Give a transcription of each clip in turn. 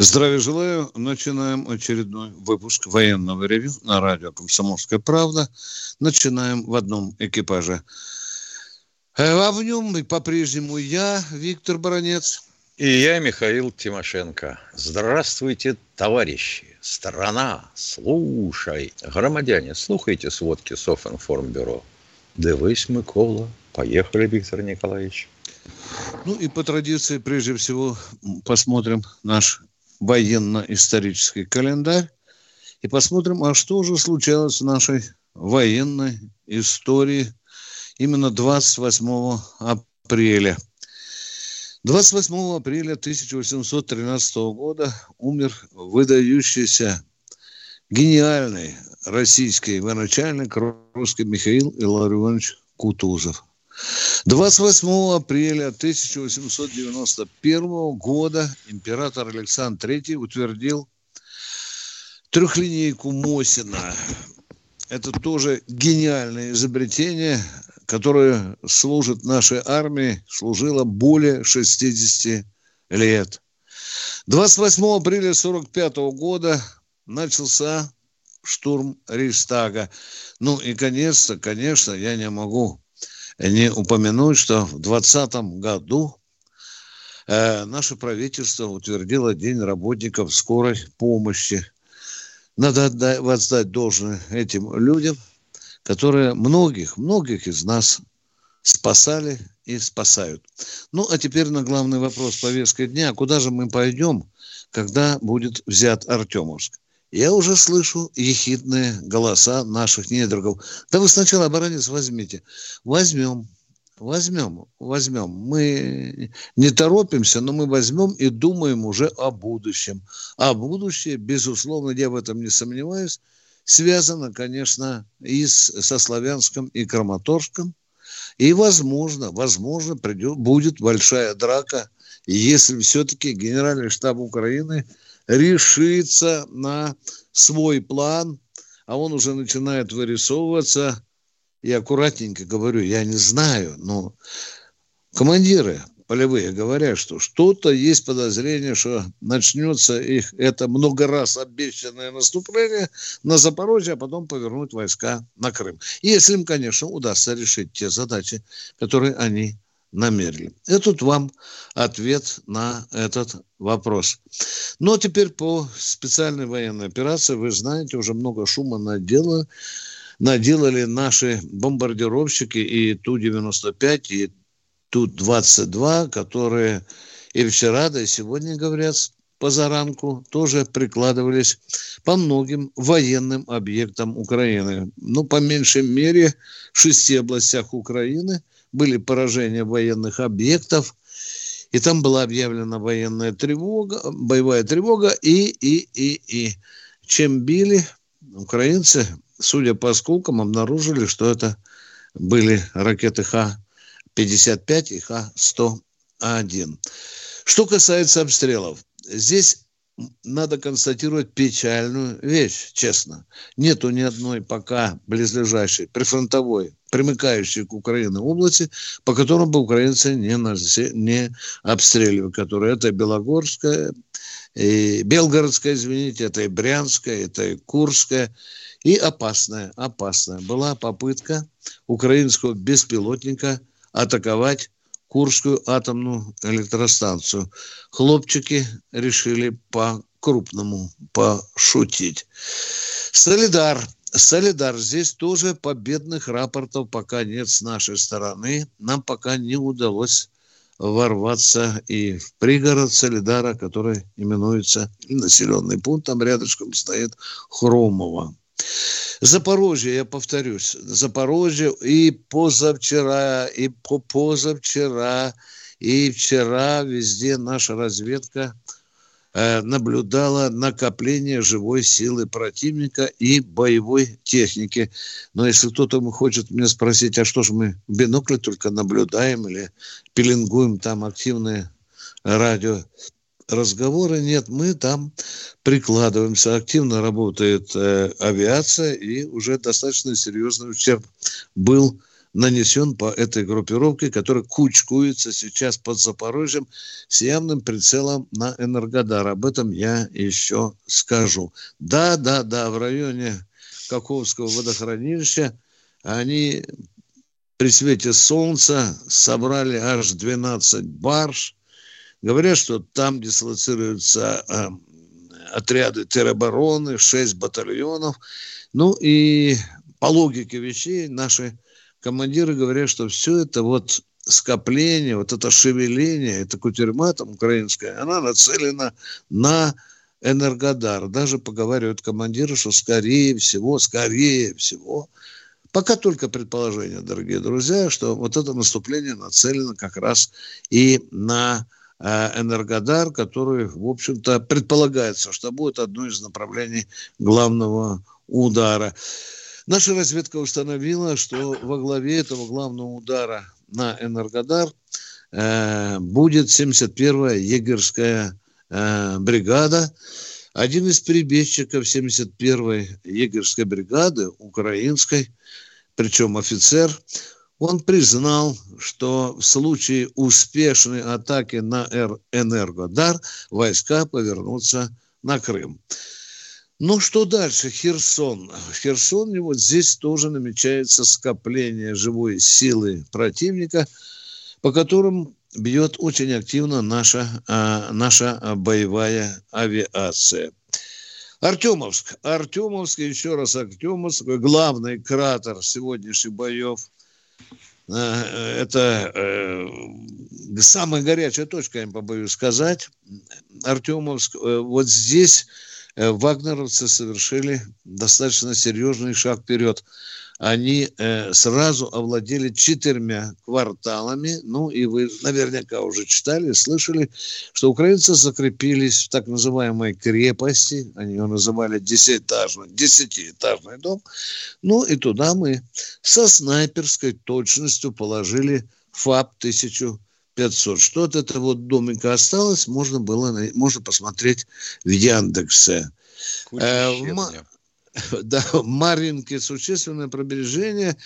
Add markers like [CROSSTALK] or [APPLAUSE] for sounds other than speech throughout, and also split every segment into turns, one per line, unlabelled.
Здравия желаю. Начинаем очередной выпуск военного ревю на радио «Комсомольская правда». Начинаем в одном экипаже. А в нем и по-прежнему я, Виктор Баранец.
И я, Михаил Тимошенко. Здравствуйте, товарищи. Страна, слушай. Громадяне, слухайте сводки Софинформбюро. Дивись, Микола. Поехали, Виктор Николаевич.
Ну и по традиции, прежде всего, посмотрим наш военно-исторический календарь и посмотрим, а что же случалось в нашей военной истории именно 28 апреля. 28 апреля 1813 года умер выдающийся гениальный российский военачальник русский Михаил Илларионович Кутузов. 28 апреля 1891 года император Александр III утвердил трехлинейку Мосина. Это тоже гениальное изобретение, которое служит нашей армии, служило более 60 лет. 28 апреля 1945 года начался штурм Рейхстага. Ну и, конечно, конечно, я не могу не упомянуть, что в 2020 году э, наше правительство утвердило День работников скорой помощи. Надо отдать, воздать должное этим людям, которые многих, многих из нас спасали и спасают. Ну, а теперь на главный вопрос повестки дня. Куда же мы пойдем, когда будет взят Артемовск? Я уже слышу ехидные голоса наших недругов. Да вы сначала оборонец возьмите. Возьмем, возьмем, возьмем. Мы не торопимся, но мы возьмем и думаем уже о будущем. А будущее, безусловно, я в этом не сомневаюсь, связано, конечно, и с, со Славянском и Краматорском. И, возможно, возможно, придет, будет большая драка, если все-таки Генеральный штаб Украины – решится на свой план, а он уже начинает вырисовываться. И аккуратненько говорю, я не знаю, но командиры полевые говорят, что что-то есть подозрение, что начнется их это много раз обещанное наступление на Запорожье, а потом повернуть войска на Крым. Если им, конечно, удастся решить те задачи, которые они намерили. Это вам ответ на этот вопрос. А теперь по специальной военной операции. Вы знаете, уже много шума надело, наделали наши бомбардировщики и Ту-95, и Ту-22, которые и вчера, да и сегодня, говорят, позаранку тоже прикладывались по многим военным объектам Украины. Ну, по меньшей мере, в шести областях Украины – были поражения военных объектов, и там была объявлена военная тревога, боевая тревога, и, и, и, и. Чем били, украинцы, судя по осколкам, обнаружили, что это были ракеты Х-55 и Х-101. Что касается обстрелов, здесь надо констатировать печальную вещь, честно. Нету ни одной пока близлежащей, прифронтовой, примыкающей к Украине области, по которым бы украинцы не, не обстреливали, которые это Белогорская, и Белгородская, извините, это и Брянская, это и Курская, и опасная, опасная была попытка украинского беспилотника атаковать Курскую атомную электростанцию. Хлопчики решили по-крупному пошутить. Солидар. Солидар. Здесь тоже победных рапортов пока нет с нашей стороны. Нам пока не удалось ворваться и в пригород Солидара, который именуется населенный пункт, там рядышком стоит Хромово. Запорожье, я повторюсь, Запорожье и позавчера, и по позавчера, и вчера везде наша разведка э, наблюдала накопление живой силы противника и боевой техники. Но если кто-то хочет меня спросить, а что же мы в бинокле только наблюдаем или пеленгуем там активные радио разговоры нет, мы там прикладываемся. Активно работает э, авиация, и уже достаточно серьезный ущерб был нанесен по этой группировке, которая кучкуется сейчас под Запорожьем с явным прицелом на Энергодар. Об этом я еще скажу. Да, да, да, в районе Каковского водохранилища они при свете солнца собрали аж 12 барж. Говорят, что там дислоцируются э, отряды теробороны, 6 батальонов. Ну и по логике вещей наши командиры говорят, что все это вот скопление, вот это шевеление, это кутерьма там украинская, она нацелена на Энергодар. Даже поговаривают командиры, что скорее всего, скорее всего, пока только предположение, дорогие друзья, что вот это наступление нацелено как раз и на Энергодар, который, в общем-то, предполагается, что будет одно из направлений главного удара. Наша разведка установила, что во главе этого главного удара на Энергодар э, будет 71-я егерская э, бригада. Один из перебежчиков 71-й егерской бригады, украинской, причем офицер, он признал, что в случае успешной атаки на Энергодар войска повернутся на Крым. Ну, что дальше? Херсон. В Херсоне вот здесь тоже намечается скопление живой силы противника, по которым бьет очень активно наша, а, наша боевая авиация. Артемовск. Артемовск, еще раз Артемовск, главный кратер сегодняшних боев. А, это э, самая горячая точка, я не побоюсь сказать. Артемовск. Э, вот здесь Э, вагнеровцы совершили достаточно серьезный шаг вперед. Они э, сразу овладели четырьмя кварталами. Ну, и вы наверняка уже читали, слышали, что украинцы закрепились в так называемой крепости. Они ее называли десятиэтажный, десятиэтажный дом. Ну, и туда мы со снайперской точностью положили ФАП-1000 500. Что от этого домика осталось, можно было можно посмотреть в Яндексе. Э, в, [LAUGHS] да, в Маринке существенное пробережение.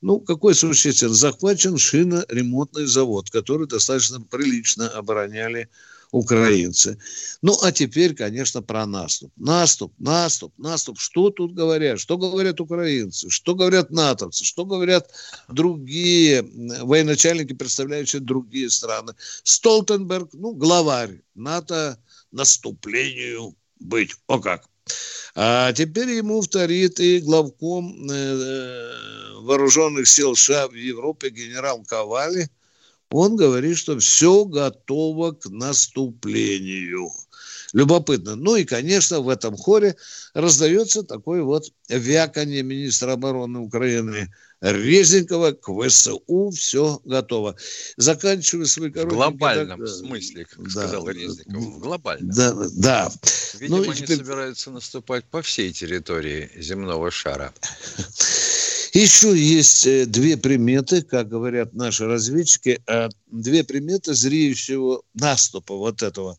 Ну, какой существенно? Захвачен шиноремонтный завод, который достаточно прилично обороняли украинцы. Ну, а теперь, конечно, про наступ. Наступ, наступ, наступ. Что тут говорят? Что говорят украинцы? Что говорят натовцы? Что говорят другие военачальники, представляющие другие страны? Столтенберг, ну, главарь НАТО наступлению быть. О как! А теперь ему вторит и главком э, вооруженных сил США в Европе генерал Ковали – он говорит, что все готово к наступлению. Любопытно. Ну и, конечно, в этом хоре раздается такой вот вяканье министра обороны Украины Резникова к ВСУ все готово. Заканчиваю свой
короткий... В глобальном так, смысле, как да, сказал Резников. В глобальном.
Да, да.
Видимо, ну, теперь... они собираются наступать по всей территории земного шара.
Еще есть э, две приметы, как говорят наши разведчики, э, две приметы зреющего наступа вот этого.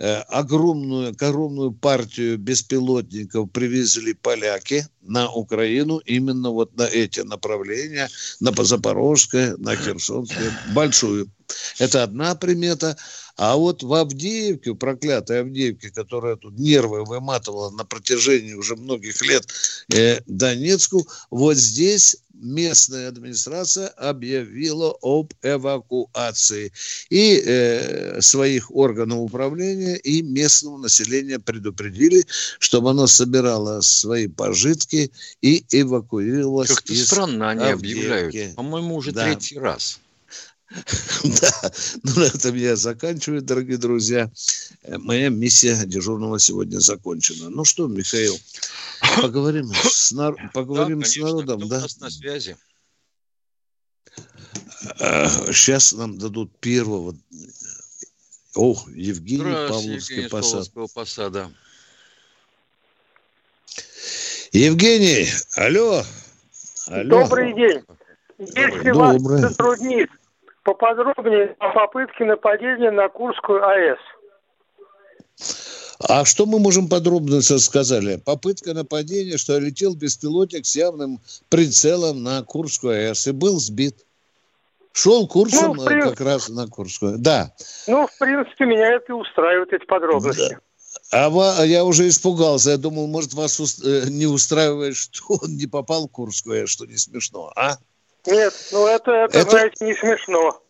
Э, огромную, огромную партию беспилотников привезли поляки на Украину именно вот на эти направления, на Запорожское, на Херсонское, большую. Это одна примета. А вот в Авдеевке, проклятой Авдеевке, которая тут нервы выматывала на протяжении уже многих лет э, Донецку, вот здесь местная администрация объявила об эвакуации. И э, своих органов управления и местного населения предупредили, чтобы оно собирало свои пожитки и эвакуировалось
Как-то странно они Авдеевки. объявляют. По-моему, уже да. третий раз. [LAUGHS]
Да, ну на этом я заканчиваю, дорогие друзья. Э, моя миссия дежурного сегодня закончена. Ну что, Михаил, [LAUGHS] поговорим с, нар... поговорим да, с народом, Кто да? У нас на связи. Сейчас э, нам дадут первого Ох, Евгений Павловский
Евгений
посад.
Павловского посада.
Евгений, алло. алло.
Добрый день. Если вас
Добрый.
затруднит, поподробнее о попытке нападения на Курскую АЭС.
А что мы можем подробно сказали? Попытка нападения, что летел беспилотник с явным прицелом на Курскую АЭС и был сбит. Шел курсом
Ну, в при-
э, как раз на Курскую. Да.
Ну, в принципе, меня это и устраивает, эти подробности.
А ва- а я уже испугался. Я думал, может, вас ус- э, не устраивает, [LAUGHS] что он не попал в Курскую, что не смешно, а?
Нет, ну это, это,
Это-
знаете, не смешно.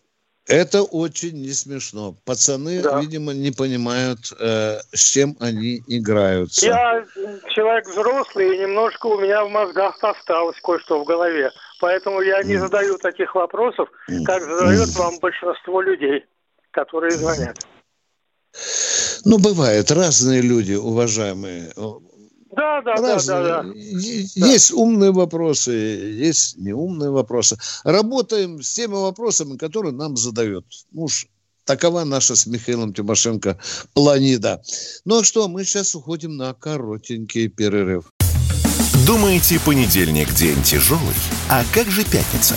Это очень не смешно. Пацаны,
Да.
видимо, не понимают, э, с чем они играются.
Я человек взрослый, и немножко у меня в мозгах осталось кое-что в голове. Поэтому я не задаю таких вопросов, как задает вам большинство людей, которые звонят.
Ну, бывает, разные люди, уважаемые.
Да, да, да, да,
Разные.
да.
Е- Есть умные вопросы, есть неумные вопросы. Работаем с теми вопросами, которые нам задают. Ну уж такова наша с Михаилом Тимошенко планида. Ну а что, мы сейчас уходим на коротенький перерыв.
Думаете, понедельник день тяжелый? А как же пятница?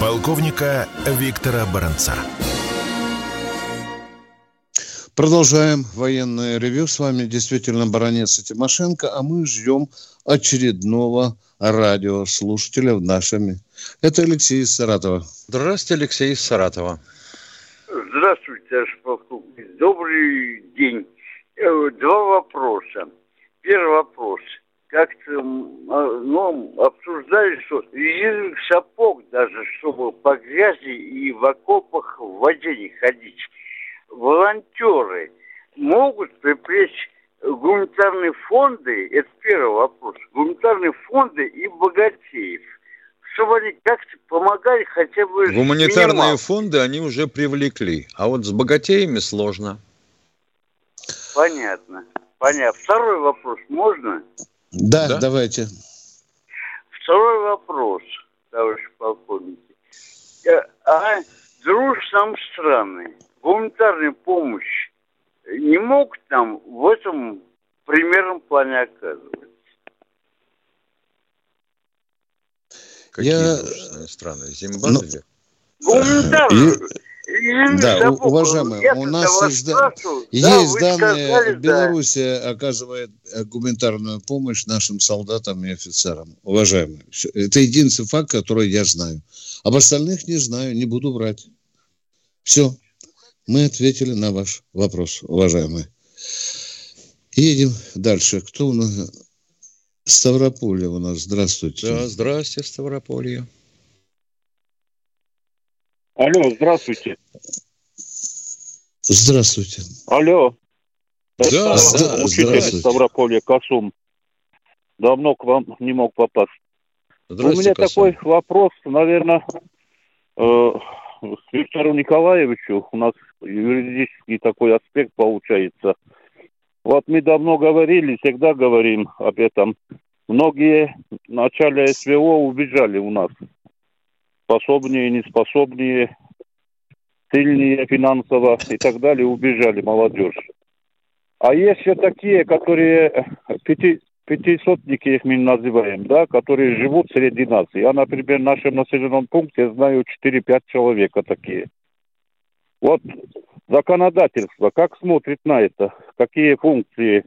полковника Виктора Баранца.
Продолжаем военное ревю. С вами действительно баронец и Тимошенко, а мы ждем очередного радиослушателя в нашем... Это Алексей из Саратова.
Здравствуйте, Алексей из Саратова.
Здравствуйте, товарищ полковник. Добрый день. Э, Два вопроса. Первый вопрос. Как-то а, ну, обсуждали, что резиновых сапог даже, чтобы по грязи и в окопах в воде не ходить. Волонтеры могут привлечь гуманитарные фонды, это первый вопрос, гуманитарные фонды и богатеев, чтобы они как-то помогали хотя бы
Гуманитарные
минималкой.
фонды они уже привлекли, а вот с богатеями сложно.
Понятно. Понятно. Второй вопрос можно?
Да,
Да?
давайте.
Второй вопрос, товарищ полковник. Э, А дружным страны гуманитарную помощь не могут нам в этом примерном плане оказывать?
Какие
Я-
дружественные страны? Зимбабве?
Гуманитарную. Извините,
Да,
забыл.
уважаемые,
Я
у нас есть да-.
Да,
Есть
вы
данные,
сказали, да.
Белоруссия оказывает э, гуманитарную помощь нашим солдатам и офицерам. Уважаемые, это единственный факт, который я знаю. Об остальных не знаю, не буду врать. Все, мы ответили на ваш вопрос, уважаемые. Едем дальше. Кто у нас? Ставрополье у нас. Здравствуйте.
Да, здрасте, Ставрополье.
Алло, здравствуйте.
Здравствуйте.
Алло.
Да,
Это
да,
учитель
здравствуйте.
из Ставрополья Касум. Давно к вам не мог попасть.
Здравствуйте,
У меня
Касым.
такой вопрос, наверное, э, Виктору Николаевичу. У нас юридический такой аспект получается. Вот мы давно говорили, всегда говорим об этом. Многие в начале СВО убежали у нас. Способнее, неспособнее, сильнее финансово и так далее убежали молодежь. А есть еще такие, которые пяти, пятисотники их мы называем, да, которые живут среди нас. Я, например, в нашем населенном пункте знаю 4-5 человека такие. Вот законодательство, как смотрит на это, какие функции.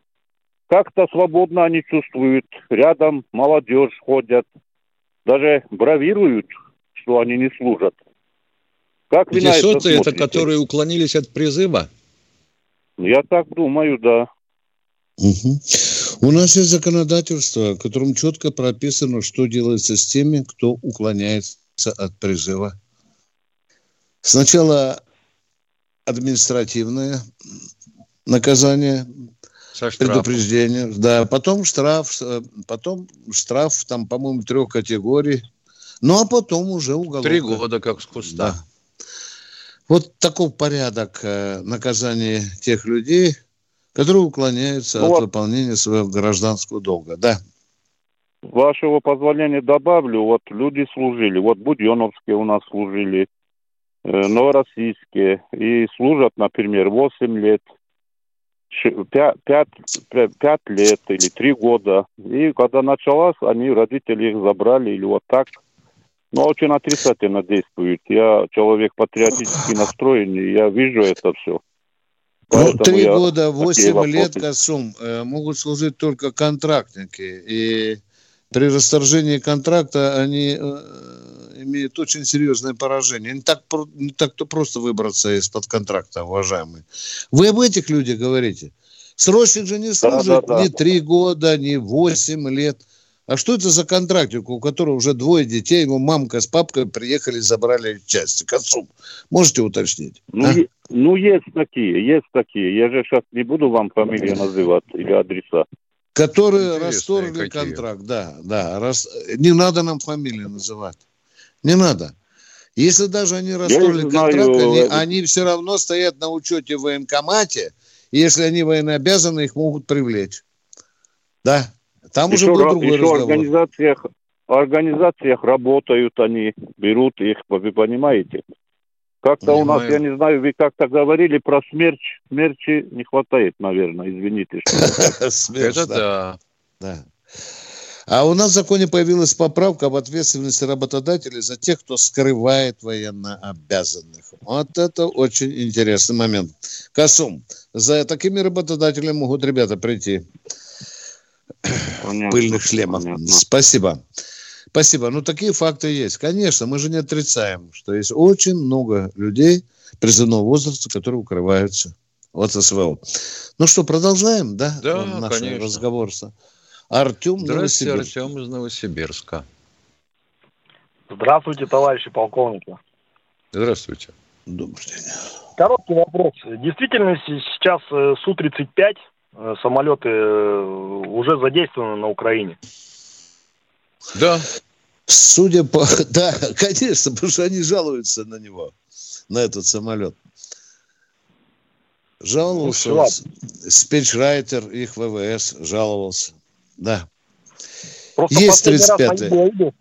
Как-то свободно они чувствуют, рядом молодежь ходят, даже бравируют, что они не служат. Как вы на это
которые уклонились от призыва?
Я так думаю, да.
Мгм. У нас есть законодательство, в котором четко прописано, что делается с теми, кто уклоняется от призыва. Сначала административное наказание,
Со штрафом.
предупреждение, да, потом штраф, э, потом штраф, там, по-моему, трех категорий, ну, а потом уже уголовка.
Три года, как с куста.
Да. Вот таков порядок э, наказания тех людей, которые уклоняются
Ну
от
вот.
выполнения своего гражданского долга. Да.
Вашего позволения добавлю, вот люди служили, вот Буденовские у нас служили, э, Новороссийские, и служат, например, 8 лет, 5, лет или 3 года. И когда началась, они, родители их забрали или вот так. Но очень отрицательно действуют. Я человек патриотически настроенный, я вижу это все.
Ну, три года, восемь лет. Касум, э, могут служить только контрактники. И при расторжении контракта они э, имеют очень серьезное поражение. Не так, не так-то просто выбраться из-под контракта, уважаемые. Вы об этих людях говорите. Срочник же не служит
да, да.
ни три года, ни восемь лет. А что это за контрактник, у которого уже двое детей, его мамка с папкой приехали, забрали части? Касум, можете уточнить?
Ну,
а?
е- ну, есть такие, есть такие. Я же сейчас не буду вам фамилии называть или адреса.
Которые
Интересные
расторгли
какие.
контракт, да, да. рас- Не надо нам фамилию называть. Не надо. Если даже они расторгли
знаю,
контракт, они,
э,
они все равно стоят на учете в военкомате, и если они военнообязаны, их могут привлечь. Да. Там уже
Еще,
будет
ра-
другой
еще в
разговор.
организациях, организациях работают они, берут их, вы понимаете? Как-то у нас, я не знаю, вы как-то говорили про смерч. Смерчи не хватает, наверное, извините. что- [LAUGHS]
Смерч,
Это
да.
да.
Да. А у нас в законе появилась поправка об ответственности работодателей за тех, кто скрывает военнообязанных. Вот это очень интересный момент. Касум, за такими работодателями могут ребята прийти
Понятно,
пыльных шлемах.
понятно.
Спасибо. Спасибо. Ну, такие факты есть. Конечно, мы же не отрицаем, что есть очень много людей призывного возраста, которые укрываются от СВО. Ну что, продолжаем, да?
Да,
наш
конечно.
разговор. Артем
Здравствуйте. Артем из Новосибирска.
Здравствуйте, товарищи полковники.
Здравствуйте.
Добрый день.
Короткий вопрос. Действительно, сейчас э, Су-35 э, самолеты э, уже задействованы на Украине?
Да,
Судя по... [LAUGHS] Да, конечно, потому что они жалуются на него, на этот самолет. Жаловался
Ну,
спичрайтер их ВВС, жаловался. Да.
Просто
Есть
последний раз
35-й.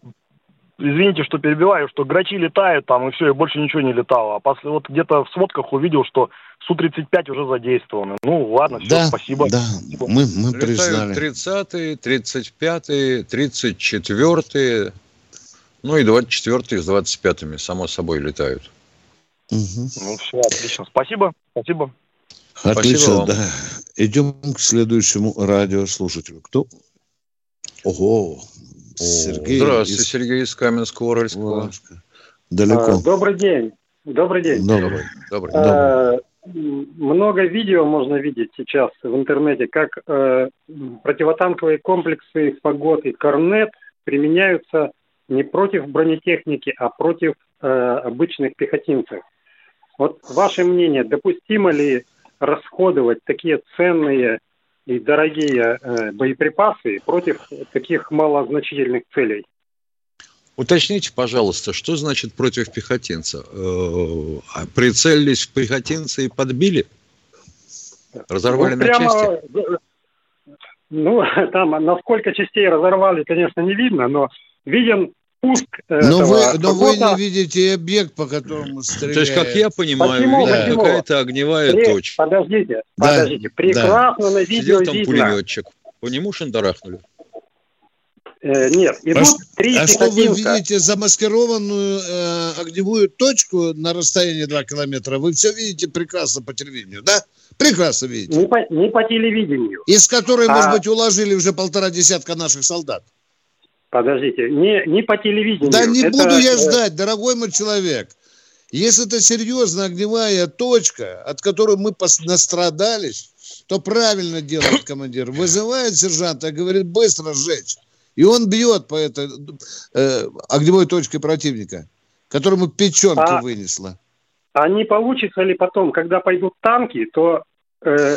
Извините, что перебиваю, что грачи летают там, и все, и больше ничего не летало. А после вот где-то в сводках увидел, что Су-35 уже задействованы. Ну, ладно, все,
да,
спасибо.
да, мы, мы
летают
признали.
30-е, 35-е, 34-е, ну и 24-е с 25-ми, само собой, летают.
Мгм.
Ну, все, отлично. Спасибо, спасибо.
Отлично,
вам.
да. Идем к следующему радиослушателю. Кто? Ого, Сергей.
Здравствуйте,
из
Сергей из Каменска-Уральского.
Уральска. Далеко.
А, Добрый день. Добрый день.
Добрый.
Добрый.
А, м, Много видео можно видеть сейчас в интернете, как э, противотанковые комплексы «Фагот» и «Корнет» применяются не против бронетехники, а против э, обычных пехотинцев. Вот ваше мнение, допустимо ли расходовать такие ценные и дорогие э, боеприпасы против таких малозначительных целей?
Уточните, пожалуйста, что значит против пехотинца? Э, а Прицелились в пехотинца и подбили? Разорвали
Ну,
на
прямо,
части?
э, Ну, [LAUGHS] там на сколько частей разорвали, конечно, не видно, но виден пуск
Но
этого
вы, но вы
фагота.
не видите объект, по которому стреляют.
То есть, как я понимаю,
Почему?
Почему?
какая-то огневая
Пре-
точка.
Подождите,
Да,
подождите. Прекрасно на видео
Сидел там
видно.
пулеметчик. По нему шандарахнули.
Э, нет,
А,
идут
ш-
три
а что вы видите замаскированную э, огневую точку на расстоянии 2 километра? Вы все видите прекрасно по телевидению, да? Прекрасно видите.
Не по, не по телевидению.
Из которой,
А-
может быть, уложили уже полтора десятка наших солдат.
Подождите, не, не по телевидению.
Да не
Это,
буду я
э,
ждать, дорогой мой человек. Если это серьезная огневая точка, от которой мы настрадались, то правильно делает командир. Вызывает сержанта и говорит, быстро сжечь. И он бьет по этой э, огневой точке противника, которому печенку
А-
вынесла.
А не получится ли потом, когда пойдут танки, то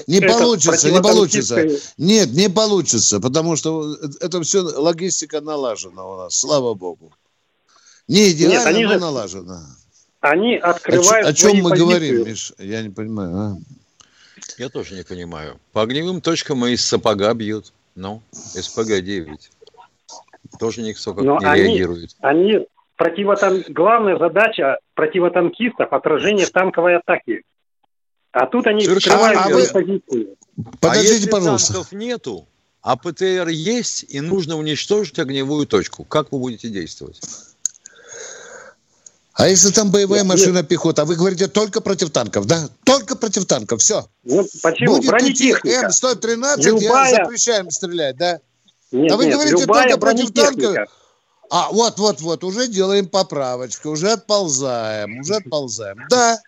не получится, не получится. Нет, не получится, потому что это все логистика налажена у нас, слава богу. Не идеально, Нет, они но же, налажено.
Они открывают
О, о чем мы позиции. говорим, Миш? Я не понимаю. А?
Я тоже не понимаю. По огневым точкам из сапога бьют. Ну, СПГ-9. Тоже никто как Но не
они,
реагирует.
Они противотан... Главная задача противотанкистов – отражение танковой атаки. А тут они скрывают а, вы... позиции.
Подождите, а если пожалуйста. танков нету, а ПТР есть, и нужно уничтожить огневую точку, как вы будете действовать?
А если там боевая нет, машина нет. пехота, вы говорите только против танков, да? Только против танков, все.
Ну, почему?
Будет Бронетехника. М113, любая... я запрещаем стрелять, да? Нет, а вы нет, говорите только против танков. А, вот, вот, вот, уже делаем поправочку, уже отползаем, уже отползаем. Да,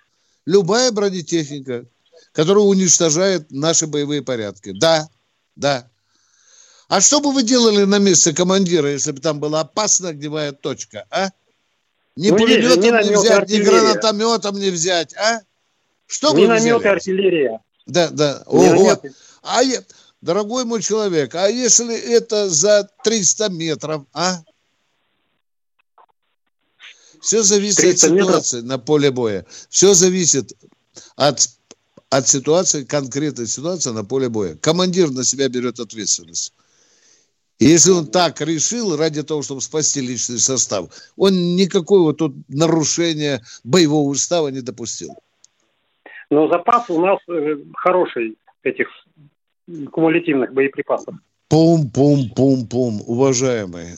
любая бронетехника, которая уничтожает наши боевые порядки. Да, да. А что бы вы делали на месте командира, если бы там была опасная огневая точка, а? Ни ну, пулеметом не, не взять, ни гранатометом не взять, а?
Что вы Миномет и артиллерия.
Да, да. Ого. А я, дорогой мой человек, а если это за 300 метров, а? Все зависит от ситуации метров? на поле боя. Все зависит от, от ситуации, конкретной ситуации на поле боя. Командир на себя берет ответственность. И если он так решил ради того, чтобы спасти личный состав, он никакого тут нарушения боевого устава не допустил.
Но запас у нас э, хороший этих кумулятивных боеприпасов.
Пум-пум-пум-пум, уважаемые.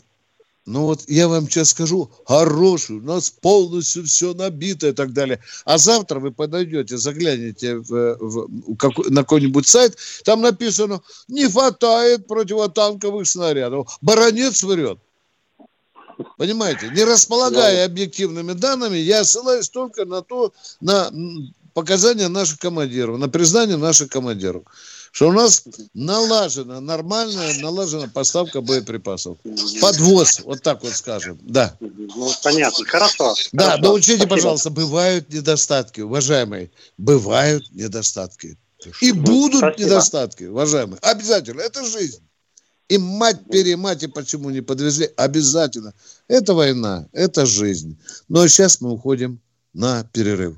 Ну вот я вам сейчас скажу, хороший, у нас полностью все набито и так далее. А завтра вы подойдете, заглянете в, в, как, на какой-нибудь сайт, там написано, не хватает противотанковых снарядов. Баронец врет. Понимаете, не располагая объективными данными, я ссылаюсь только на то, на показания наших командиров, на признание наших командиров что у нас налажена, нормальная налажена поставка боеприпасов. Подвоз, вот так вот скажем, да.
Ну, понятно, хорошо.
Да,
хорошо.
но учтите, Спасибо. пожалуйста, бывают недостатки, уважаемые, бывают недостатки. И будут Спасибо. недостатки, уважаемые, обязательно, это жизнь. И мать-перемать, и почему не подвезли, обязательно. Это война, это жизнь. Но сейчас мы уходим на перерыв.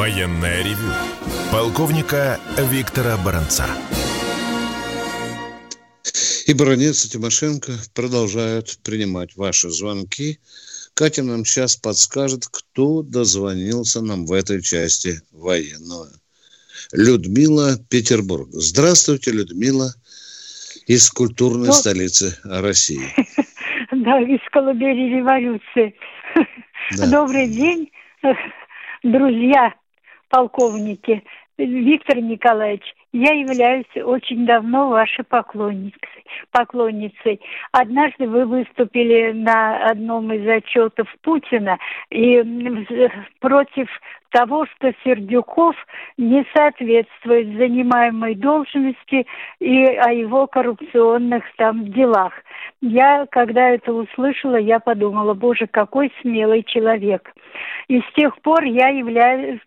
Военное ревю полковника Виктора Баранца.
И Баранец и Тимошенко продолжают принимать ваши звонки. Катя нам сейчас подскажет, кто дозвонился нам в этой части военного. Людмила, Петербург. Здравствуйте, Людмила, из культурной ну, столицы России. [LAUGHS]
Да, из колыбели революции. Да. Добрый день, [LAUGHS] друзья полковники, Виктор Николаевич, я являюсь очень давно вашей поклонницей. поклонницей. Однажды вы выступили на одном из отчетов Путина и против того, что Сердюков не соответствует занимаемой должности и о его коррупционных там делах. Я, когда это услышала, я подумала, боже, какой смелый человек. И с тех пор я являюсь,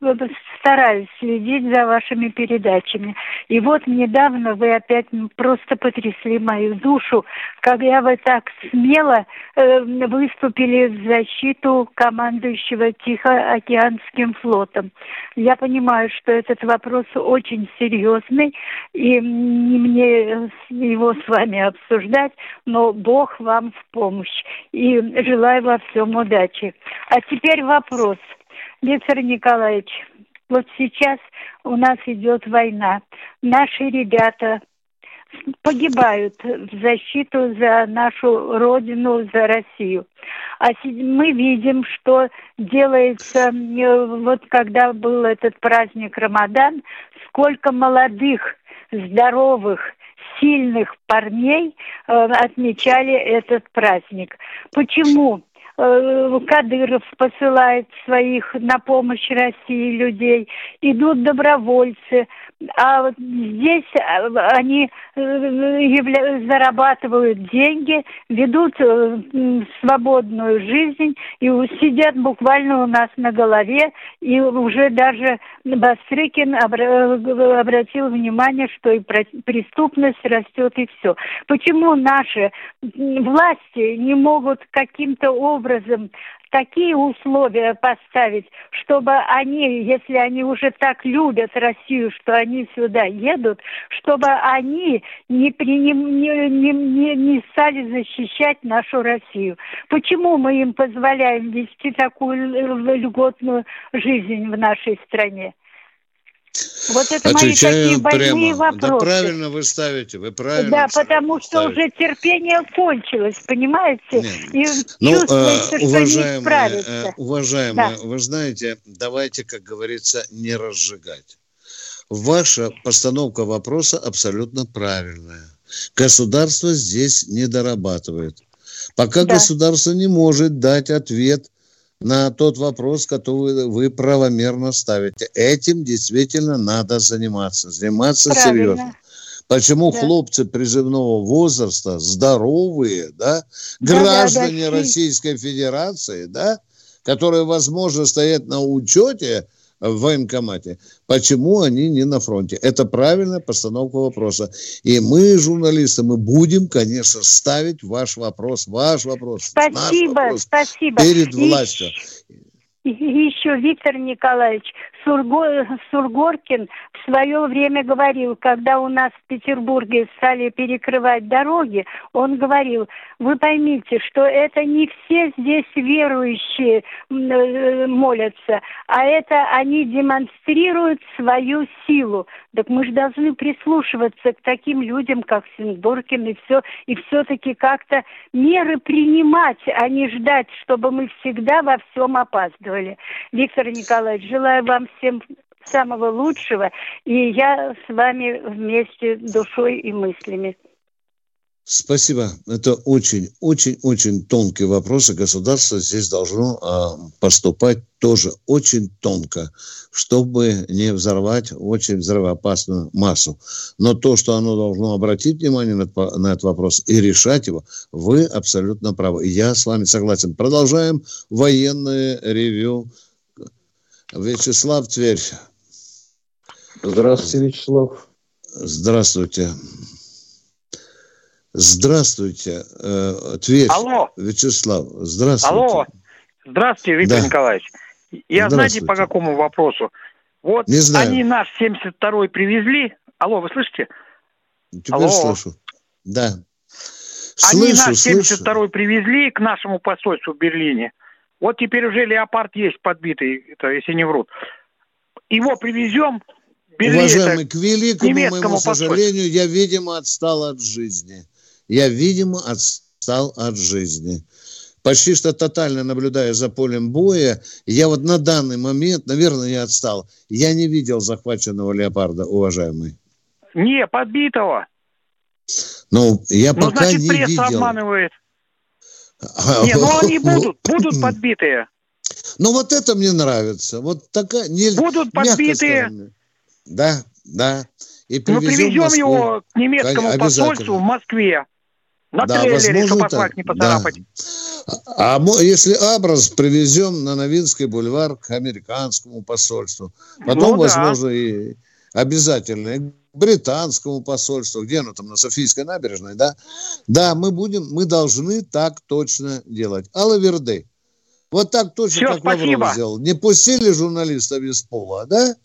стараюсь следить за вашими передачами. И вот недавно вы опять просто потрясли мою душу, когда вы так смело э, выступили в защиту командующего Тихоокеанским флотом. Я понимаю, что этот вопрос очень серьезный, и не мне его с вами обсуждать, но Бог вам в помощь. И желаю во всем удачи. А теперь вопрос. Виктор Николаевич, вот сейчас у нас идет война. Наши ребята погибают в защиту за нашу родину, за Россию. А мы видим, что делается, э, вот когда был этот праздник Рамадан, сколько молодых, здоровых, сильных парней э, отмечали этот праздник. Почему? Э, Кадыров посылает своих на помощь России людей, идут добровольцы, а здесь э, они э, зарабатывают деньги, ведут свободную жизнь и сидят буквально у нас на голове, и уже даже Бастрыкин обратил внимание, что и преступность растет и все. Почему наши власти не могут каким-то образом образом такие условия поставить, чтобы они, если они уже так любят Россию, что они сюда едут, чтобы они не, приним, не, не, не, не стали защищать нашу Россию. Почему мы им позволяем вести такую льготную жизнь в нашей стране?
Вот это Отвечаю мои такие прямо. вопросы. Да правильно вы ставите, вы правильно
Да, потому что ставите. уже терпение кончилось, понимаете? Нет. И
ну, э, уважаемые, э, уважаемые да. вы знаете, давайте, как говорится, не разжигать. Ваша постановка вопроса абсолютно правильная. Государство здесь не дорабатывает. Пока да. государство не может дать ответ на тот вопрос, который вы правомерно ставите. Этим действительно надо заниматься, заниматься Правильно. серьезно. Почему да. хлопцы призывного возраста, здоровые, да, да граждане да, да, Российской Федерации, да, которые, возможно, стоят на учете в военкомате. Почему они не на фронте? Это правильная постановка вопроса. И мы, журналисты, мы будем, конечно, ставить ваш вопрос, ваш вопрос,
спасибо,
наш вопрос
спасибо.
перед властью.
И еще Виктор Николаевич Сурго, Сургоркин в свое время говорил, когда у нас в Петербурге стали перекрывать дороги, он говорил, вы поймите, что это не все здесь верующие э, молятся, а это они демонстрируют свою силу. Так мы же должны прислушиваться к таким людям, как Синдоркин и все, и все-таки как-то меры принимать, а не ждать, чтобы мы всегда во всем опаздывали. Виктор Николаевич, желаю вам всем самого лучшего, и я с вами вместе душой и мыслями.
Спасибо. Это очень, очень, очень тонкий вопрос, и государство здесь должно э, поступать тоже очень тонко, чтобы не взорвать очень взрывоопасную массу. Но то, что оно должно обратить внимание на, на этот вопрос и решать его, вы абсолютно правы. Я с вами согласен. Продолжаем военное ревю. Вячеслав Тверь.
Здравствуйте, Вячеслав.
Здравствуйте. Здравствуйте, э, Тверь.
Алло.
Вячеслав, здравствуйте.
Алло. Здравствуйте, Виктор да. Николаевич. Я знаете, по какому вопросу? Вот Не знаю. они наш 72-й привезли. Алло, вы слышите?
Теперь Алло. слышу. Да.
Слышу, они наш 72-й привезли к нашему посольству в Берлине. Вот теперь уже леопард есть подбитый, это, если не врут. Его привезем,
Бери Уважаемый, к великому моему сожалению, я, видимо, отстал от жизни. Я, видимо, отстал от жизни. Почти что тотально наблюдая за полем боя, я вот на данный момент, наверное, я отстал. Я не видел захваченного леопарда, уважаемый.
Не, подбитого.
Ну, я ну, пока
значит,
не
пресса
видел.
обманывает. Не, ну [LAUGHS] они будут, будут подбитые.
Ну вот это мне нравится. Вот такая не,
будут подбитые.
Да, да.
И привезем Мы привезем его к немецкому посольству в Москве. На да, трейлере, чтобы асфальт не поцарапать.
Да. А, а если Абраз привезем на Новинский бульвар к американскому посольству. Потом, ну, возможно, да. и обязательно к британскому посольству. Где оно там, на Софийской набережной, да? Да, мы будем, мы должны так точно делать. Алла Верды. Вот так точно, Все, как спасибо. Лавров сделал. Не пустили журналиста без пола, да?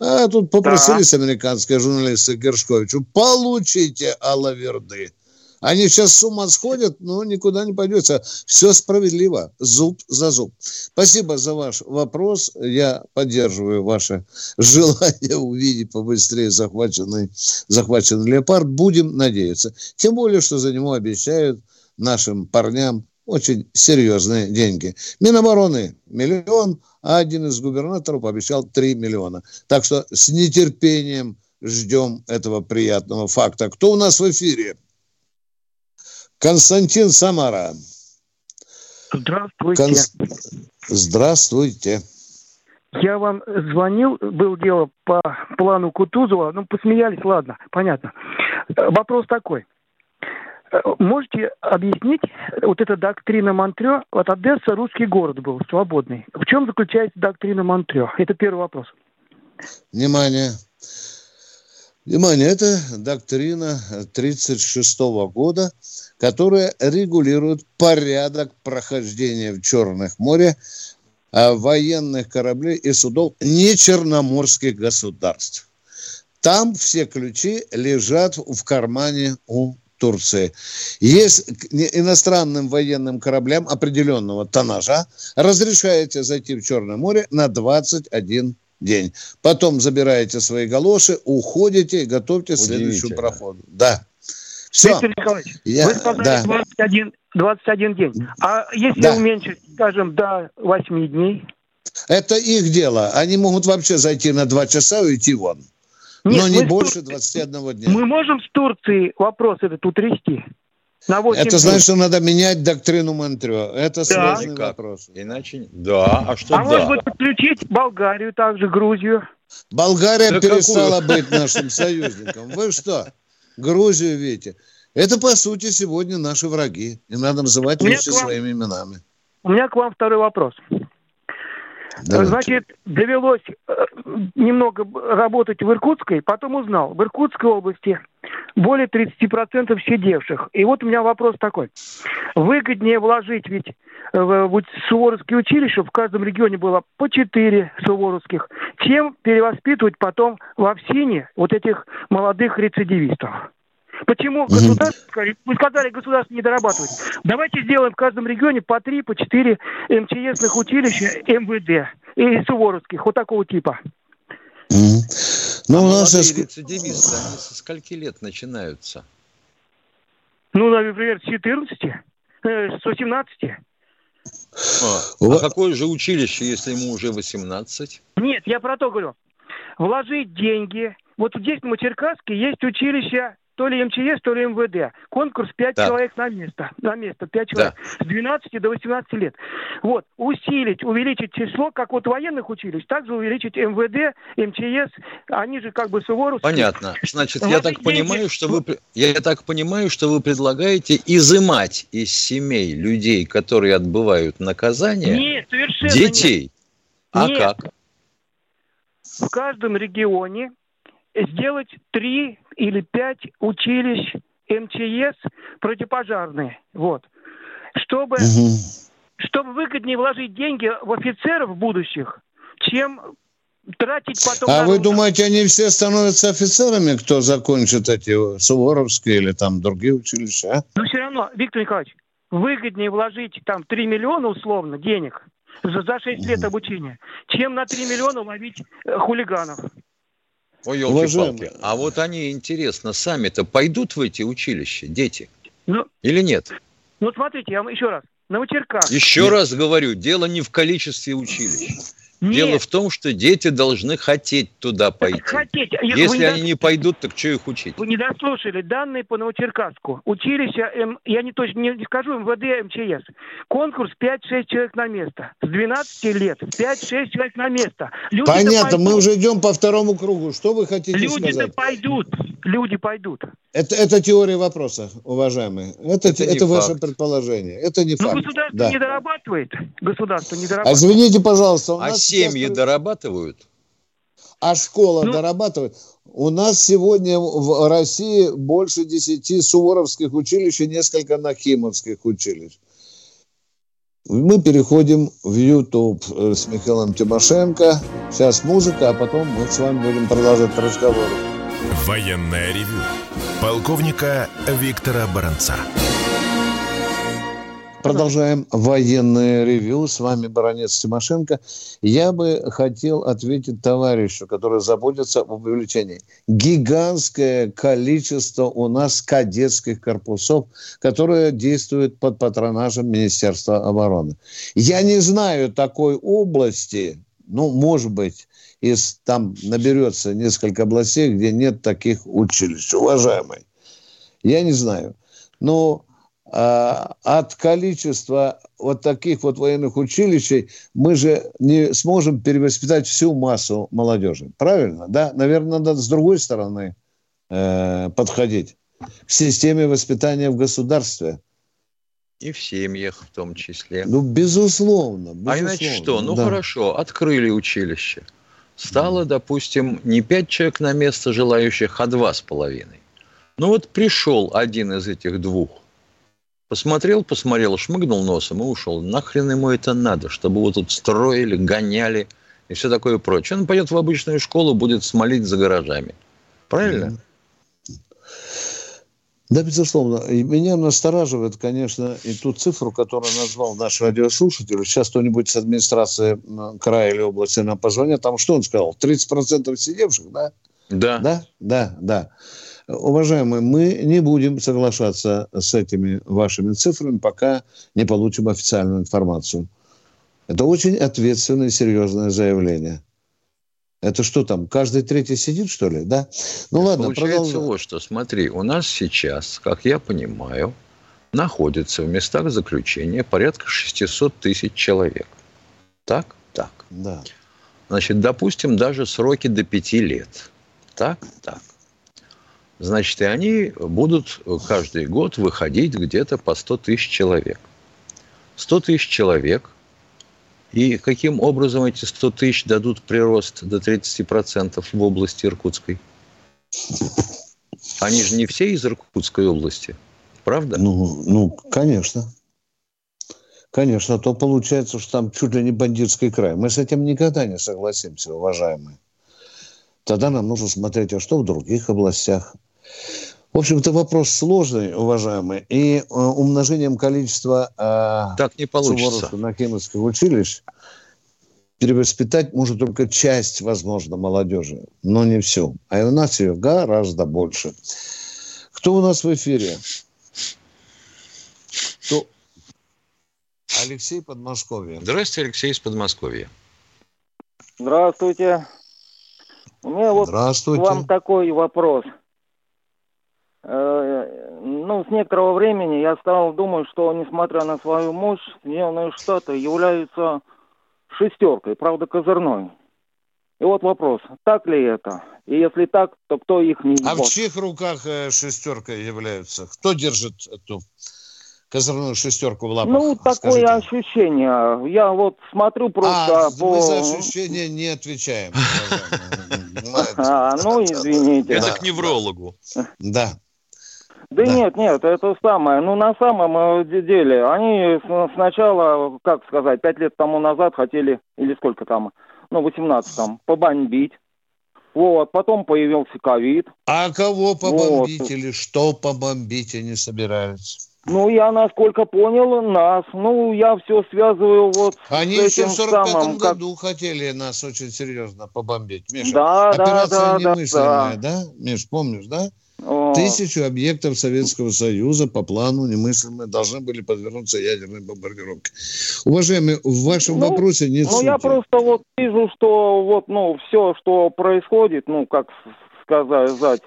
А тут попросились да. американские журналисты Гершковичу, получите Алаверды. Они сейчас с ума сходят, но никуда не пойдется. Все справедливо, зуб за зуб. Спасибо за ваш вопрос. Я поддерживаю ваше [LAUGHS] желание увидеть побыстрее захваченный, захваченный леопард. Будем надеяться. Тем более, что за него обещают нашим парням очень серьезные деньги. Минобороны миллион, а один из губернаторов обещал 3 миллиона. Так что с нетерпением ждем этого приятного факта. Кто у нас в эфире? Константин Самара.
Здравствуйте. Конс...
Здравствуйте.
Я вам звонил, был дело по плану Кутузова, ну, посмеялись, ладно, понятно. Вопрос такой. Можете объяснить, вот эта доктрина Монтрё, вот Одесса русский город был, свободный. В чем заключается доктрина Монтрё? Это первый вопрос.
Внимание. Внимание, это доктрина 1936 года, которая регулирует порядок прохождения в Черных море а, военных кораблей и судов не черноморских государств. Там все ключи лежат в кармане у Турции. Есть иностранным военным кораблям определенного тоннажа разрешаете зайти в Черное море на 21 день. Потом забираете свои галоши, уходите и готовьте следующую проходу. Да.
Все. Виктор Николаевич, Я, вы сказали да. 21, 21 день. А если да. уменьшить, скажем, до 8 дней?
Это их дело. Они могут вообще зайти на 2 часа и уйти вон. Нет, Но не больше 21 дня.
Мы можем с Турцией вопрос этот утрясти?
На 8 Это значит, что надо менять доктрину Монтрё. Это да. сложный
как?
вопрос.
Иначе да. А что
а да? может быть подключить Болгарию, также Грузию?
Болгария да перестала какую? быть нашим союзником. Вы что? Грузию видите? Это, по сути, сегодня наши враги. И надо называть вещи своими именами.
У меня к вам второй вопрос. Давайте. Значит, довелось э, немного работать в Иркутской, потом узнал, в Иркутской области более 30% сидевших. И вот у меня вопрос такой. Выгоднее вложить ведь в, в суворовские училища, в каждом регионе было по 4 суворовских, чем перевоспитывать потом в Овсине вот этих молодых рецидивистов. Почему государство, вы сказали, государство не дорабатывает. Давайте сделаем в каждом регионе по три, по четыре МЧСных училища МВД и Суворовских, вот такого типа.
Ну, а у нас рецидивисты, они со скольки лет начинаются?
Ну, например, с 14, э, с 18.
А, а какое же училище, если ему уже 18?
Нет, я про то говорю. Вложить деньги. Вот здесь, в Матеркаске, есть училище то ли МЧС, то ли МВД. Конкурс 5 да. человек на место. На место 5 человек. Да. С 12 до 18 лет. Вот. Усилить, увеличить число, как вот военных училищ, также увеличить МВД, МЧС. Они же как бы суворовские.
Понятно. Значит, я так понимаю, что вы я так понимаю, что вы предлагаете изымать из семей людей, которые отбывают наказание, нет, совершенно детей. Нет. А нет. как?
В каждом регионе сделать три или пять училищ МЧС противопожарные. Вот. Чтобы, угу. чтобы выгоднее вложить деньги в офицеров будущих, чем тратить потом...
А вы думаете, они все становятся офицерами, кто закончит эти Суворовские или там другие училища? А?
Но все равно, Виктор Николаевич, выгоднее вложить там 3 миллиона условно денег за, за 6 лет обучения, чем на 3 миллиона ловить э, хулиганов.
Ой, елки-палки. А вот они, интересно, сами-то пойдут в эти училища, дети? Ну, Или нет?
Ну, смотрите, я вам еще раз. Новочеркасск.
Еще нет. раз говорю, дело не в количестве училищ. Нет. Дело в том, что дети должны хотеть туда пойти. Хотеть. Если они не пойдут, так что их учить?
Вы не дослушали. Данные по Новочеркасску. Училище, М, я не точно не скажу, МВД, МЧС. Конкурс 5-6 человек на место. С 12 лет 5-6 человек на место.
Люди Понятно, мы уже идем по второму кругу. Что вы хотите
Люди
сказать?
Люди пойдут. Люди пойдут.
Это, это теория вопроса, уважаемые. Это, это, это ваше факт. предположение. Это не Но факт.
государство да. не дорабатывает. Государство не дорабатывает.
А извините, пожалуйста. У
а нас семьи сейчас... дорабатывают?
А школа ну... дорабатывает? У нас сегодня в России больше десяти суворовских училищ и несколько нахимовских училищ. Мы переходим в YouTube э, с Михаилом Тимошенко. Сейчас музыка, а потом мы с вами будем продолжать разговор.
Военная ревю полковника Виктора Баранца.
Продолжаем военное ревю. С вами баронец Тимошенко. Я бы хотел ответить товарищу, который заботится об увеличении. Гигантское количество у нас кадетских корпусов, которые действуют под патронажем Министерства обороны. Я не знаю такой области, ну, может быть, из, там наберется несколько областей, где нет таких училищ, уважаемый. Я не знаю. Но от количества вот таких вот военных училищей мы же не сможем перевоспитать всю массу молодежи. Правильно? Да? Наверное, надо с другой стороны э, подходить к системе воспитания в государстве.
И в семьях в том числе.
Ну, безусловно. безусловно
а иначе что? Ну, да. хорошо, открыли училище. Стало, допустим, не пять человек на место желающих, а два с половиной. Ну вот пришел один из этих двух – Посмотрел, посмотрел, шмыгнул носом и ушел. Нахрен ему это надо, чтобы его тут строили, гоняли и все такое прочее. Он пойдет в обычную школу, будет смолить за гаражами. Правильно?
Да, безусловно. И меня настораживает, конечно, и ту цифру, которую назвал наш радиослушатель. Сейчас кто-нибудь с администрации края или области нам позвонит. Там что он сказал? 30% сидевших, да?
Да.
Да, да, да. Уважаемые, мы не будем соглашаться с этими вашими цифрами, пока не получим официальную информацию. Это очень ответственное и серьезное заявление. Это что там, каждый третий сидит, что ли, да?
Ну ладно, Получается продолжим. вот что, смотри, у нас сейчас, как я понимаю, находится в местах заключения порядка 600 тысяч человек. Так? Так.
Да.
Значит, допустим, даже сроки до пяти лет. Так? Так значит, и они будут каждый год выходить где-то по 100 тысяч человек. 100 тысяч человек. И каким образом эти 100 тысяч дадут прирост до 30% в области Иркутской? Они же не все из Иркутской области, правда?
Ну, ну конечно. Конечно, то получается, что там чуть ли не бандитский край. Мы с этим никогда не согласимся, уважаемые. Тогда нам нужно смотреть, а что в других областях. В общем-то, вопрос сложный, уважаемый. И э, умножением количества
э, так не получится.
на химических училищ перевоспитать может только часть, возможно, молодежи, но не всю. А у нас ее гораздо больше. Кто у нас в эфире? Кто? Алексей Подмосковье.
Здравствуйте, Алексей из Подмосковья.
Здравствуйте. У меня вот Здравствуйте. вам такой вопрос – ну, с некоторого времени я стал думать, что, несмотря на свою мощь, Соединенные Штаты являются шестеркой, правда, козырной. И вот вопрос, так ли это? И если так, то кто их не
А в чьих руках э, шестерка являются? Кто держит эту козырную шестерку в лапах?
Ну, такое Скажите. ощущение. Я вот смотрю просто
а, по... мы за ощущение не отвечаем.
А, ну, извините.
Это к неврологу.
Да.
Да, да нет, нет, это самое. Ну, на самом э, деле, они сначала, как сказать, пять лет тому назад хотели, или сколько там, ну, 18 там, побомбить. Вот, потом появился ковид.
А кого побомбить вот. или что побомбить они собираются?
Ну, я, насколько понял, нас. Ну, я все связываю вот
Они
с
этим еще в 45 самым, году как... хотели нас очень серьезно побомбить. Миша,
да,
операция
да, да,
немыслимая, да. да? Миш, помнишь, да? Тысячу объектов Советского Союза по плану немыслимые должны были подвернуться ядерной бомбардировке. Уважаемые, в вашем ну, вопросе нет
Ну, сути. я просто вот вижу, что вот, ну, все, что происходит, ну, как сказать,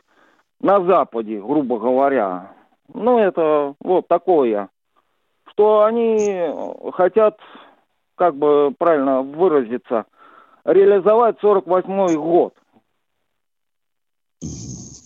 на Западе, грубо говоря, ну, это вот такое, что они хотят, как бы правильно выразиться, реализовать 48-й год.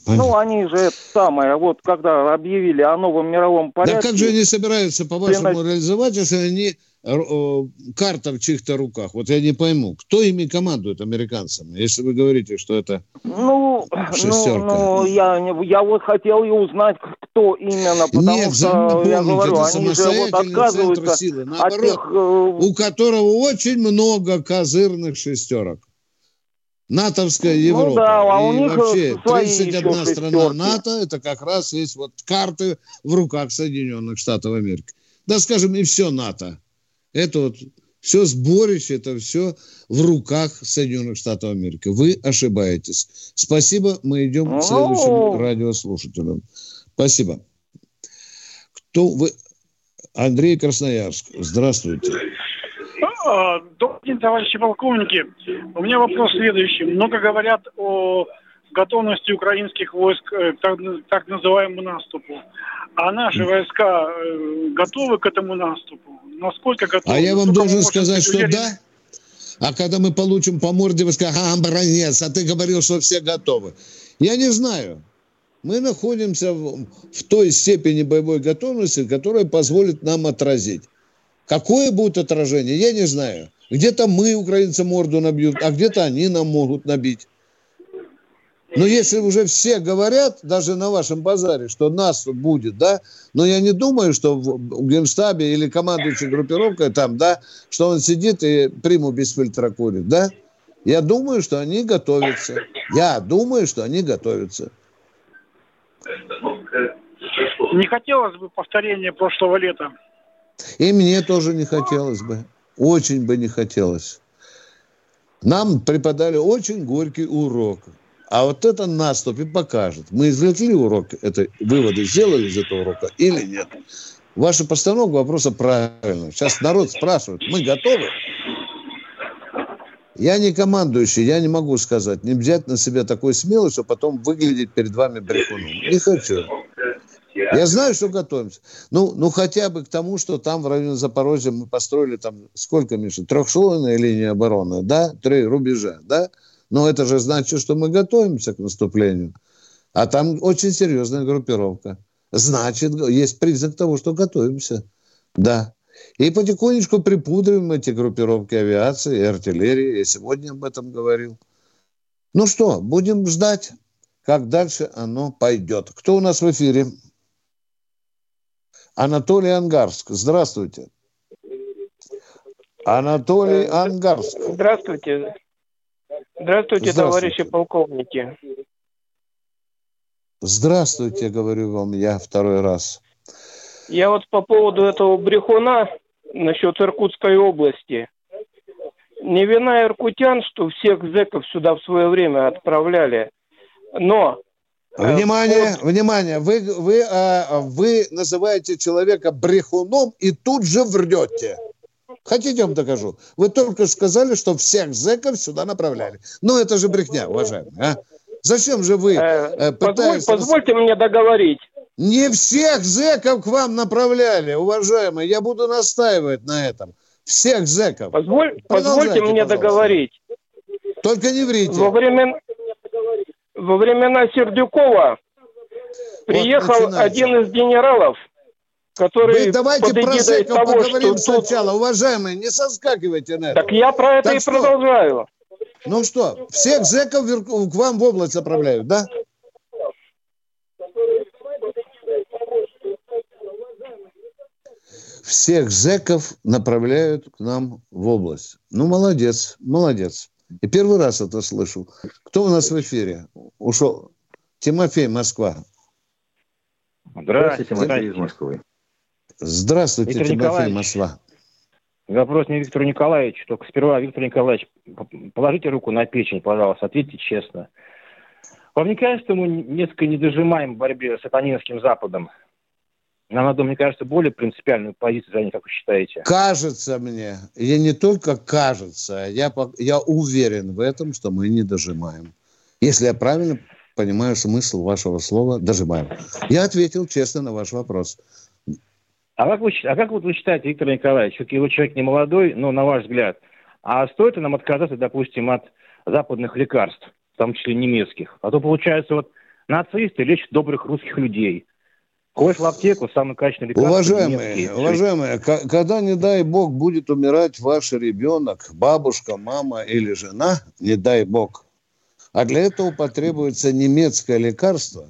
Ну, они же это самое, вот когда объявили о новом мировом порядке...
Да как же они собираются, по-вашему, реализовать, если они э, карта в чьих-то руках? Вот я не пойму, кто ими командует, американцами, если вы говорите, что это
ну, шестерка? Ну, ну я, я вот хотел и узнать, кто именно, потому
Нет,
что, я говорю,
они же вот отказываются силы, наоборот, от тех... Э, у которого очень много козырных шестерок. НАТОвская Европа. Ну, да, а у и них вообще 31 страна НАТО, это как раз есть вот карты в руках Соединенных Штатов Америки. да, скажем, и все НАТО. Это вот все сборище, это все в руках Соединенных Штатов Америки. Вы ошибаетесь. Спасибо. Мы идем к следующим радиослушателям. Спасибо. Кто вы? Андрей Красноярск. Здравствуйте.
А, добрый день, товарищи полковники. У меня вопрос следующий. Много говорят о готовности украинских войск э, к так, так называемому наступу. А наши войска э, готовы к этому наступу? Насколько готовы?
А я вам должен сказать, что да. А когда мы получим по морде, вы скажете, ага, бронец, а ты говорил, что все готовы. Я не знаю. Мы находимся в, в той степени боевой готовности, которая позволит нам отразить. Какое будет отражение, я не знаю. Где-то мы, украинцы, морду набьют, а где-то они нам могут набить. Но если уже все говорят, даже на вашем базаре, что нас будет, да, но я не думаю, что в генштабе или командующей группировкой там, да, что он сидит и приму без фильтра курит, да. Я думаю, что они готовятся. Я думаю, что они готовятся.
Не хотелось бы повторения прошлого лета.
И мне тоже не хотелось бы. Очень бы не хотелось. Нам преподали очень горький урок. А вот это наступ и покажет. Мы извлекли урок, это выводы сделали из этого урока или нет. Ваша постановка вопроса правильная. Сейчас народ спрашивает, мы готовы? Я не командующий, я не могу сказать, не взять на себя такой смелость, чтобы потом выглядеть перед вами брехуном. Не хочу. Я знаю, что готовимся. Ну, ну, хотя бы к тому, что там в районе Запорожья мы построили там, сколько, Миша, трехслойная линия обороны, да? Три рубежа, да? Но это же значит, что мы готовимся к наступлению. А там очень серьезная группировка. Значит, есть признак того, что готовимся. Да. И потихонечку припудриваем эти группировки авиации и артиллерии. Я сегодня об этом говорил. Ну что, будем ждать, как дальше оно пойдет. Кто у нас в эфире? Анатолий Ангарск. Здравствуйте. Анатолий Ангарск.
Здравствуйте. Здравствуйте, Здравствуйте, товарищи полковники.
Здравствуйте, говорю вам я второй раз.
Я вот по поводу этого брехуна насчет Иркутской области. Не вина иркутян, что всех зэков сюда в свое время отправляли. Но
Э, внимание, вот. внимание, вы, вы, а, вы называете человека брехуном и тут же врете. Хотите, я вам докажу? Вы только сказали, что всех зэков сюда направляли. Ну, это же брехня, уважаемые. А? Зачем же вы э,
э пытаетесь... Позволь, позвольте мне договорить.
Не всех зэков к вам направляли, уважаемые. Я буду настаивать на этом. Всех зэков.
Позволь, позвольте мне пожалуйста. договорить.
Только не врите.
Во времена, во времена Сердюкова приехал вот один из генералов, который
Вы давайте про Зеков того, поговорим что сначала. Тут... Уважаемые, не соскакивайте на это.
Так я про это так и что? продолжаю.
Ну что, всех зеков к вам в область направляют, да? Всех зеков направляют к нам в область. Ну, молодец, молодец. И первый раз это слышу. Кто у нас в эфире? Ушел. Тимофей, Москва.
Здравствуйте, Тимофей из Москвы.
Здравствуйте, Виктор Тимофей, Николаевич. Москва.
Вопрос не Виктору Николаевичу, только сперва, Виктор Николаевич, положите руку на печень, пожалуйста, ответьте честно. Вам не кажется, мы несколько не дожимаем в борьбе с сатанинским Западом? Нам надо, мне кажется, более принципиальную позицию занять, как вы считаете?
Кажется мне, и не только кажется, я, я уверен в этом, что мы не дожимаем. Если я правильно понимаю смысл вашего слова «дожимаем». Я ответил честно на ваш вопрос.
А как вы, а как вот вы считаете, Виктор Николаевич, все-таки вы человек не молодой, но на ваш взгляд, а стоит ли нам отказаться, допустим, от западных лекарств, в том числе немецких? А то, получается, вот нацисты лечат добрых русских людей – Ходишь в аптеку, самый качественный лекарство.
Уважаемые, уважаемые, когда, не дай бог, будет умирать ваш ребенок, бабушка, мама или жена, не дай бог, а для этого потребуется немецкое лекарство,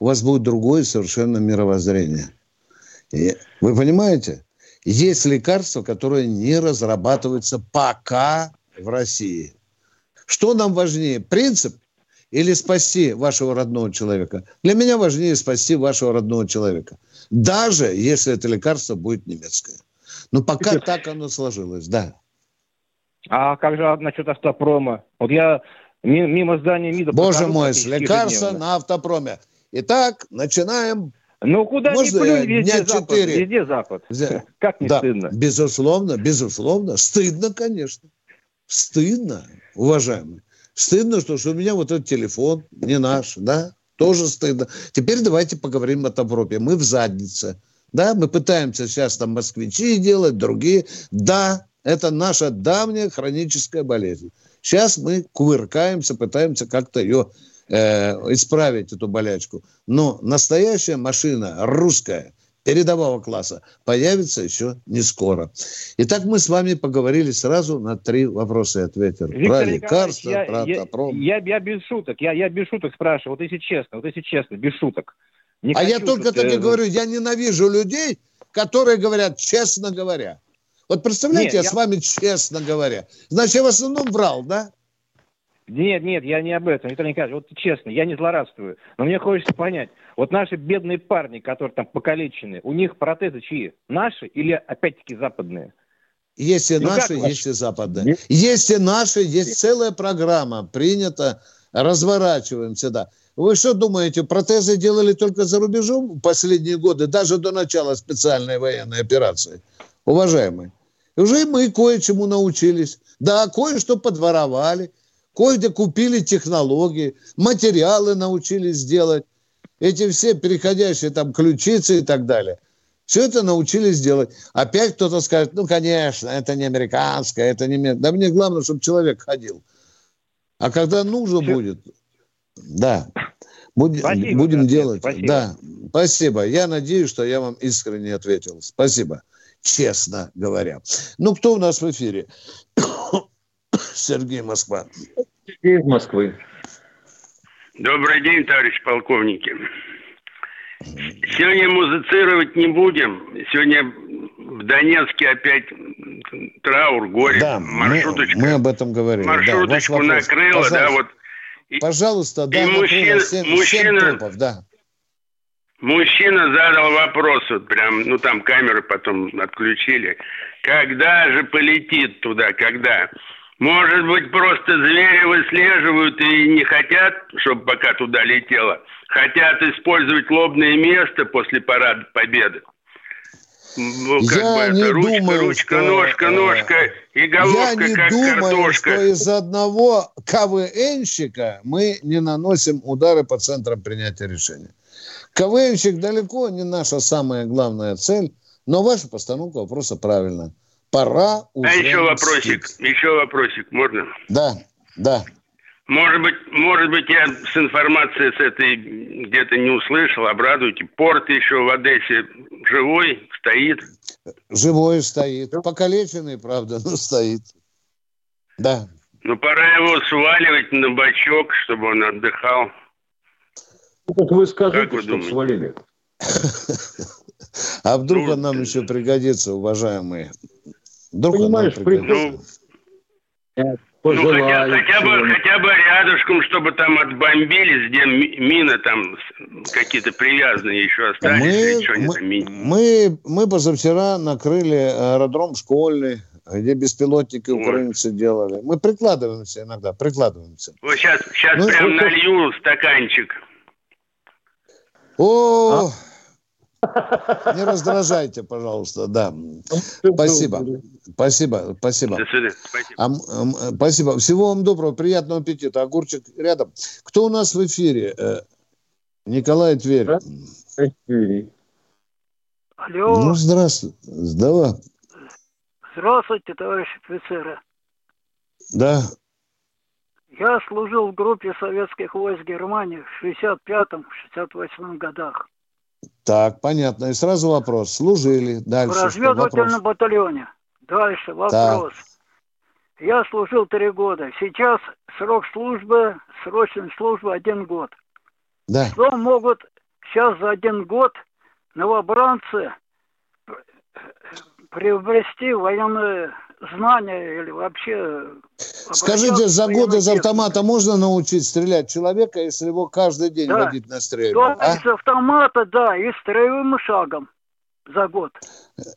у вас будет другое совершенно мировоззрение. И, вы понимаете? Есть лекарства, которые не разрабатываются пока в России. Что нам важнее, принцип или спасти вашего родного человека. Для меня важнее спасти вашего родного человека. Даже если это лекарство будет немецкое. Но пока так оно сложилось, да.
А как же насчет автопрома? Вот я мимо здания МИДа...
Боже мой, лекарство на автопроме. Итак, начинаем
ну, куда Можно ни плюнь, везде Запад, 4. везде Запад. Как не
да,
стыдно?
Безусловно, безусловно. Стыдно, конечно. Стыдно, уважаемые. Стыдно, что, что у меня вот этот телефон не наш, да? Тоже стыдно. Теперь давайте поговорим о Европе. Мы в заднице. Да, мы пытаемся сейчас там москвичи делать, другие. Да, это наша давняя хроническая болезнь. Сейчас мы кувыркаемся, пытаемся как-то ее э, исправить, эту болячку. Но настоящая машина русская, передового класса, появится еще не скоро. Итак, мы с вами поговорили сразу на три вопроса и ответили.
Виктор про лекарства, я, про я, автопром. Я, я, я без шуток, я, я без шуток спрашиваю, вот если честно, вот если честно, без шуток.
Не а я только так и э... говорю, я ненавижу людей, которые говорят, честно говоря. Вот представляете, Нет, я, я с вами честно говоря. Значит, я в основном врал, да?
Нет, нет, я не об этом, Виктор Николаевич, вот честно, я не злорадствую. Но мне хочется понять, вот наши бедные парни, которые там покалечены, у них протезы чьи? Наши или опять-таки западные?
Если ну, наши, как? есть и западные. Если наши, есть целая программа, принята, разворачиваем сюда. Вы что думаете, протезы делали только за рубежом в последние годы, даже до начала специальной военной операции? Уважаемые. И уже мы кое-чему научились. Да, кое-что подворовали – Кое-где купили технологии, материалы научились делать. Эти все переходящие там ключицы и так далее. Все это научились делать. Опять кто-то скажет, ну, конечно, это не американское, это не... Да мне главное, чтобы человек ходил. А когда нужно все. будет, да, будем, спасибо, будем делать. Спасибо. Да, спасибо. Я надеюсь, что я вам искренне ответил. Спасибо. Честно говоря. Ну, кто у нас в эфире? [COUGHS] Сергей Москва.
Сергей из Москвы.
Добрый день, товарищ полковники. Сегодня музицировать не будем. Сегодня в Донецке опять траур, горе.
Да, маршруточка. Мы, мы об этом говорили.
Маршруточку да, накрыло, да, вот.
Пожалуйста, да, и
мужчина, 7, мужчина, 7 трупов, да. Мужчина задал вопрос, вот прям, ну там камеры потом отключили. Когда же полетит туда, когда? Может быть, просто звери выслеживают и не хотят, чтобы пока туда летело. Хотят использовать лобное место после парада победы.
Ну, как я бы не это, ручка, думаю, ручка, что, ножка, ножка и головка, я не как думаю, картошка. что из одного КВНщика мы не наносим удары по центрам принятия решения. КВНщик далеко не наша самая главная цель, но ваша постановка вопроса правильная пора
а уже... А еще вопросик, еще вопросик, можно?
Да, да.
Может быть, может быть, я с информацией с этой где-то не услышал, обрадуйте. Порт еще в Одессе живой, стоит?
Живой стоит. Покалеченный, правда, [LAUGHS] но стоит. Да.
Ну, пора его сваливать на бачок, чтобы он отдыхал.
Ну, вы скажите, как вы что свалили. [LAUGHS]
А вдруг ну, он нам еще пригодится, уважаемые?
Вдруг Понимаешь, прикол... Ну, ну хотя, хотя, бы, хотя бы рядышком, чтобы там отбомбили, где мины там какие-то привязанные еще остались.
Мы, мы, мы, мы позавчера накрыли аэродром школьный, где беспилотники вот. украинцы делали. Мы прикладываемся иногда, прикладываемся.
Вот сейчас, сейчас ну, прям вот, налью стаканчик.
О, а? [LAUGHS] Не раздражайте, пожалуйста, да. Спасибо. Спасибо, спасибо. До свидания. Спасибо. А, а, спасибо. Всего вам доброго, приятного аппетита. Огурчик рядом. Кто у нас в эфире? Э, Николай Тверь.
Алло.
Ну, здравствуй. Здорово.
Здравствуйте, товарищи офицеры.
Да.
Я служил в группе советских войск Германии в 65-68 годах.
Так, понятно. И сразу вопрос. Служили. Дальше.
В разведывательном батальоне. Дальше вопрос. Так. Я служил три года. Сейчас срок службы, срочной службы один год.
Да.
Что могут сейчас за один год новобранцы приобрести военное знания или вообще...
Скажите, за год из автомата можно научить стрелять человека, если его каждый день да. водить на стрельбу?
А? Из автомата, да, и строевым шагом за год.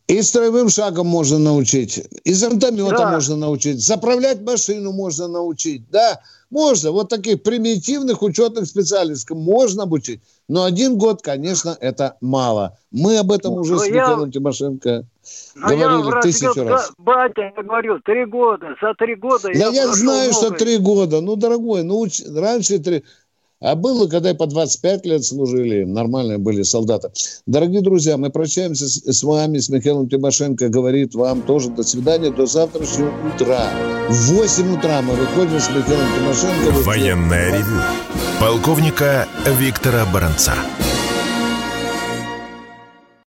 И строевым шагом можно научить, из гранатомета да. можно научить, заправлять машину можно научить, да, можно. Вот таких примитивных учетных специалистов можно обучить. Но один год, конечно, это мало. Мы об этом уже но с Михаилом я... Тимошенко но говорили я тысячу раз.
Батя, я говорю, три года. За три года
да я, я знаю, что три года. Ну, дорогой, ну, раньше три... А было, когда и по 25 лет служили, нормальные были солдаты. Дорогие друзья, мы прощаемся с, с вами, с Михаилом Тимошенко. Говорит вам тоже до свидания, до завтрашнего утра. В 8 утра мы выходим с Михаилом Тимошенко.
Военная ревю. Полковника Виктора Баранца.